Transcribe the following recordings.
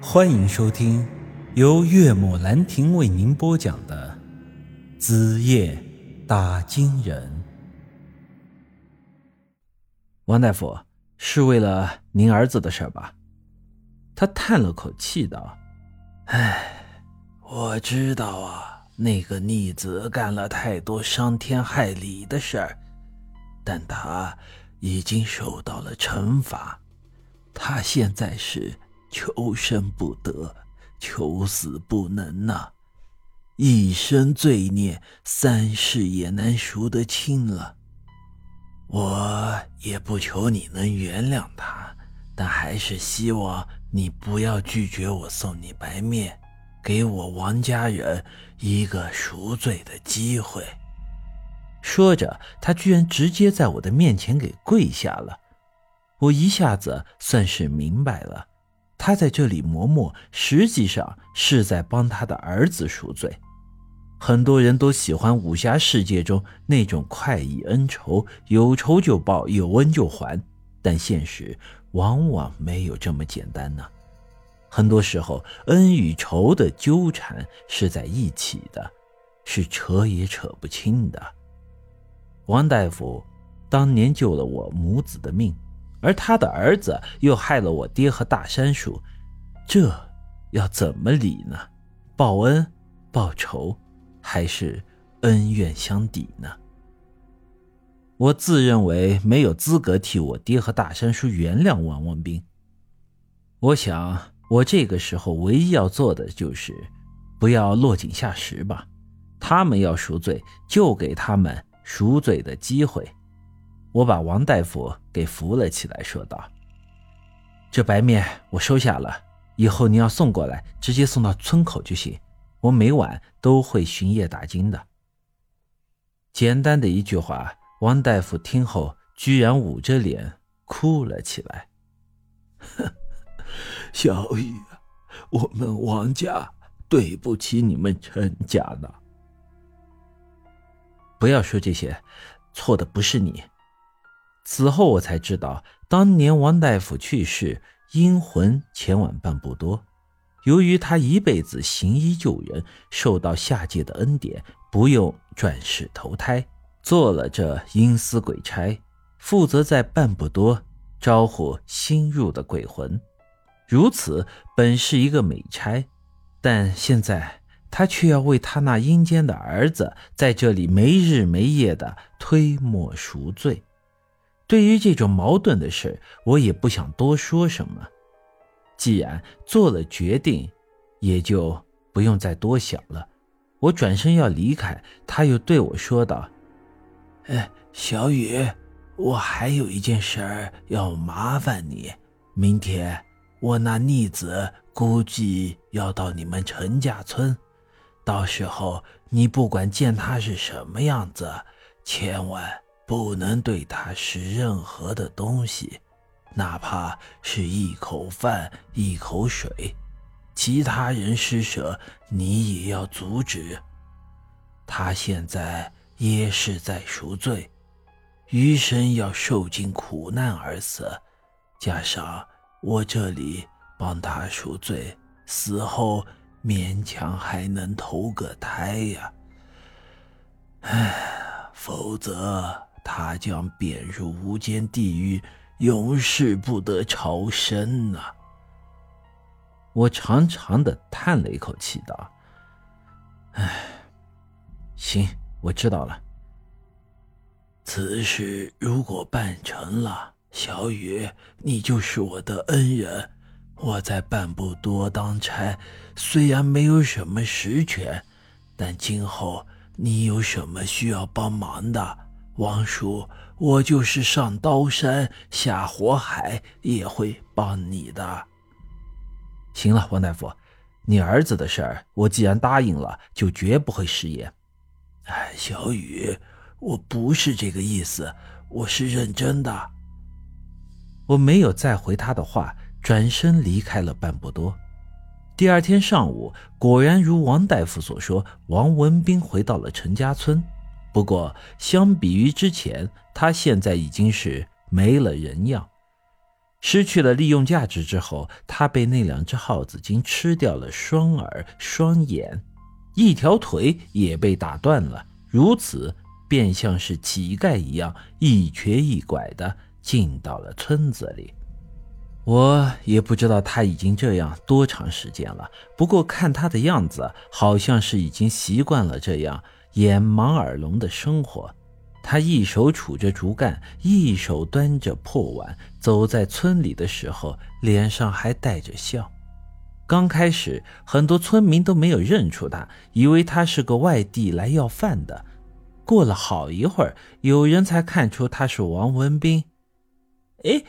欢迎收听由岳母兰亭为您播讲的《子夜打金人》。王大夫是为了您儿子的事吧？他叹了口气道：“唉，我知道啊，那个逆子干了太多伤天害理的事儿，但他已经受到了惩罚。他现在是……”求生不得，求死不能呐！一生罪孽，三世也难赎得清了。我也不求你能原谅他，但还是希望你不要拒绝我送你白面，给我王家人一个赎罪的机会。说着，他居然直接在我的面前给跪下了。我一下子算是明白了。他在这里磨墨，实际上是在帮他的儿子赎罪。很多人都喜欢武侠世界中那种快意恩仇，有仇就报，有恩就还。但现实往往没有这么简单呢。很多时候，恩与仇的纠缠是在一起的，是扯也扯不清的。王大夫当年救了我母子的命。而他的儿子又害了我爹和大山叔，这要怎么理呢？报恩、报仇，还是恩怨相抵呢？我自认为没有资格替我爹和大山叔原谅王文斌。我想，我这个时候唯一要做的就是不要落井下石吧。他们要赎罪，就给他们赎罪的机会。我把王大夫给扶了起来，说道：“这白面我收下了，以后你要送过来，直接送到村口就行。我每晚都会巡夜打更的。”简单的一句话，王大夫听后居然捂着脸哭了起来。“小雨，我们王家对不起你们陈家呢。”不要说这些，错的不是你。此后我才知道，当年王大夫去世，阴魂前往半步多。由于他一辈子行医救人，受到下界的恩典，不用转世投胎，做了这阴司鬼差，负责在半步多招呼新入的鬼魂。如此本是一个美差，但现在他却要为他那阴间的儿子在这里没日没夜的推磨赎罪。对于这种矛盾的事，我也不想多说什么。既然做了决定，也就不用再多想了。我转身要离开，他又对我说道：“哎，小雨，我还有一件事儿要麻烦你。明天我那逆子估计要到你们陈家村，到时候你不管见他是什么样子，千万……”不能对他施任何的东西，哪怕是一口饭、一口水。其他人施舍，你也要阻止。他现在也是在赎罪，余生要受尽苦难而死，加上我这里帮他赎罪，死后勉强还能投个胎呀。唉，否则。他将贬入无间地狱，永世不得超生呐！我长长的叹了一口气，道：“唉，行，我知道了。此事如果办成了，小雨，你就是我的恩人。我在半步多当差，虽然没有什么实权，但今后你有什么需要帮忙的？”王叔，我就是上刀山下火海也会帮你的。行了，王大夫，你儿子的事儿，我既然答应了，就绝不会食言。哎，小雨，我不是这个意思，我是认真的。我没有再回他的话，转身离开了半步多。第二天上午，果然如王大夫所说，王文斌回到了陈家村。不过，相比于之前，他现在已经是没了人样。失去了利用价值之后，他被那两只耗子精吃掉了双耳、双眼，一条腿也被打断了。如此，便像是乞丐一样，一瘸一拐的进到了村子里。我也不知道他已经这样多长时间了，不过看他的样子，好像是已经习惯了这样眼盲耳聋的生活。他一手杵着竹竿，一手端着破碗，走在村里的时候，脸上还带着笑。刚开始，很多村民都没有认出他，以为他是个外地来要饭的。过了好一会儿，有人才看出他是王文斌。哎，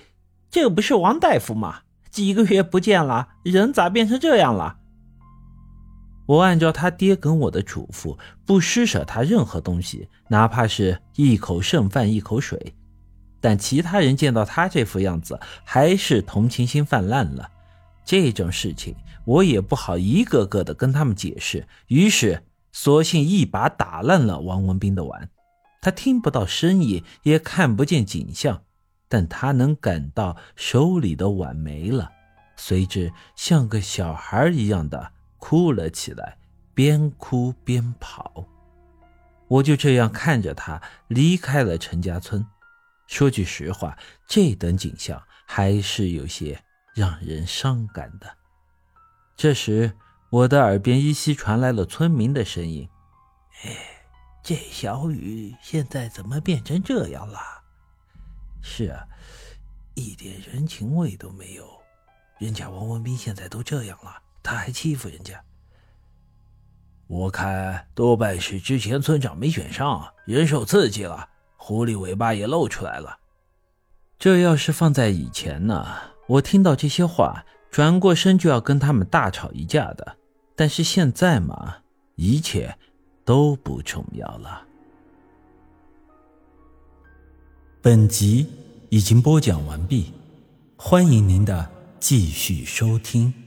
这不是王大夫吗？几个月不见了，人咋变成这样了？我按照他爹跟我的嘱咐，不施舍他任何东西，哪怕是一口剩饭、一口水。但其他人见到他这副样子，还是同情心泛滥了。这种事情我也不好一个个的跟他们解释，于是索性一把打烂了王文斌的碗。他听不到声音，也看不见景象，但他能感到手里的碗没了，随之像个小孩一样的。哭了起来，边哭边跑。我就这样看着他离开了陈家村。说句实话，这等景象还是有些让人伤感的。这时，我的耳边依稀传来了村民的声音：“哎，这小雨现在怎么变成这样了？是啊，一点人情味都没有。人家王文斌现在都这样了。”他还欺负人家，我看多半是之前村长没选上，人受刺激了，狐狸尾巴也露出来了。这要是放在以前呢，我听到这些话，转过身就要跟他们大吵一架的。但是现在嘛，一切都不重要了。本集已经播讲完毕，欢迎您的继续收听。